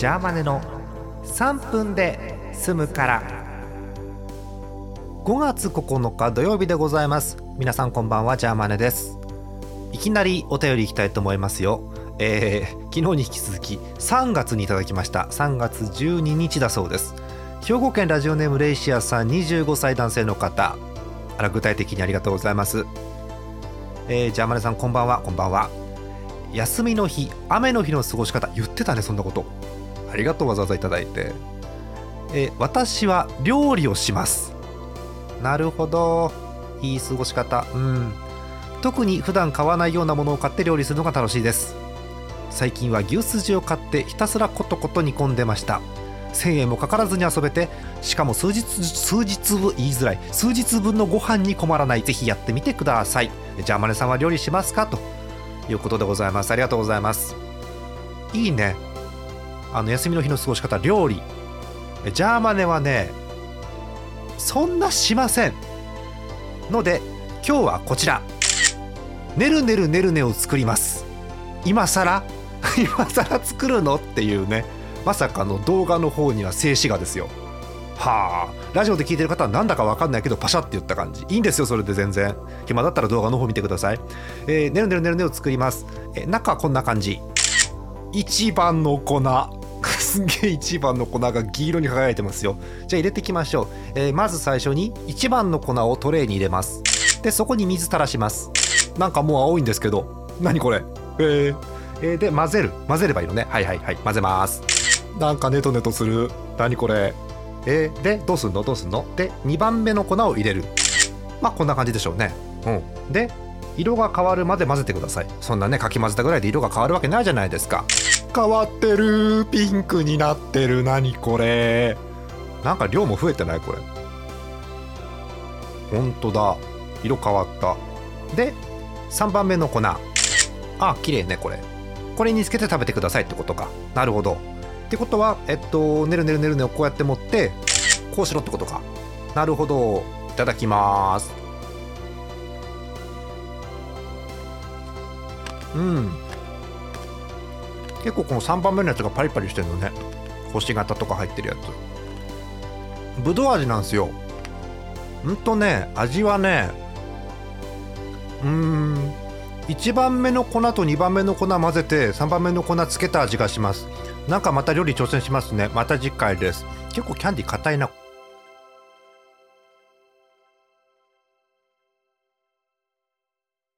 ジャーマネの3分で済むから。5月9日土曜日でございます。皆さんこんばんはジャーマネです。いきなりお便りいきたいと思いますよ。えー、昨日に引き続き3月にいただきました。3月12日だそうです。兵庫県ラジオネームレイシアさん25歳男性の方。あら具体的にありがとうございます。えー、ジャーマネさんこんばんはこんばんは。休みの日雨の日の過ごし方言ってたねそんなこと。ありがとうわざわざいた。だいて、え私は料理をします。なるほど。いい過ごし方。うん。特に普段買わないようなものを買って料理するのが楽しいです。最近は牛すじを買ってひたすらコトコト煮込んでました。1000円もかからずに遊べてしかも数日数日分言いづらい。数日分のご飯に困らない。ぜひやってみてください。じゃあマネさんは料理しますか？ということでございます。ありがとうございます。いいね。あの休みの日の過ごし方料理。ジャーマネはねそんなしません。ので今日はこちら。ねるねるねるねを作ります。今さら 今さら作るの？っていうね。まさかの動画の方には静止画ですよ。はあ。ラジオで聞いてる方はなんだか分かんないけどパシャって言った感じ。いいんですよそれで全然。暇だったら動画の方見てください、えー、ねるねるねるねを作ります、えー中はこんな感じ。一番の粉。すんげえ一番の粉が黄色に輝いてますよ。じゃあ入れていきましょう、えーまず最初に一番の粉をトレーに入れます。でそこに水垂らします。なんかもう青いんですけど。何これ？えーえーで混ぜる。混ぜればいいのね。はいはいはい。混ぜます。なんかネトネトする。何これ？えーでどうすんの？どうすんの？で2番目の粉を入れる。まあこんな感じでしょうね。うん。で色が変わるまで混ぜてください。そんなねかき混ぜたぐらいで色が変わるわけないじゃないですか。変わってる。ピンクになってる。何これ。なんか量も増えてない？これ。ほんとだ。色変わった。で3番目の粉。あ綺麗ねこれ。これにつけて食べてくださいってことか。なるほど。ってことはえっとねるねるねるねをこうやって持ってこうしろってことか。なるほど。いただきます。うん。結構この3番目のやつがパリパリしてるのね。星型とか入ってるやつ。ぶどう味なんですよ。ほんとね味はねうーん1番目の粉と2番目の粉混ぜて3番目の粉つけた味がします。なんかまた料理挑戦しますね。また次回です。結構キャンディー硬いな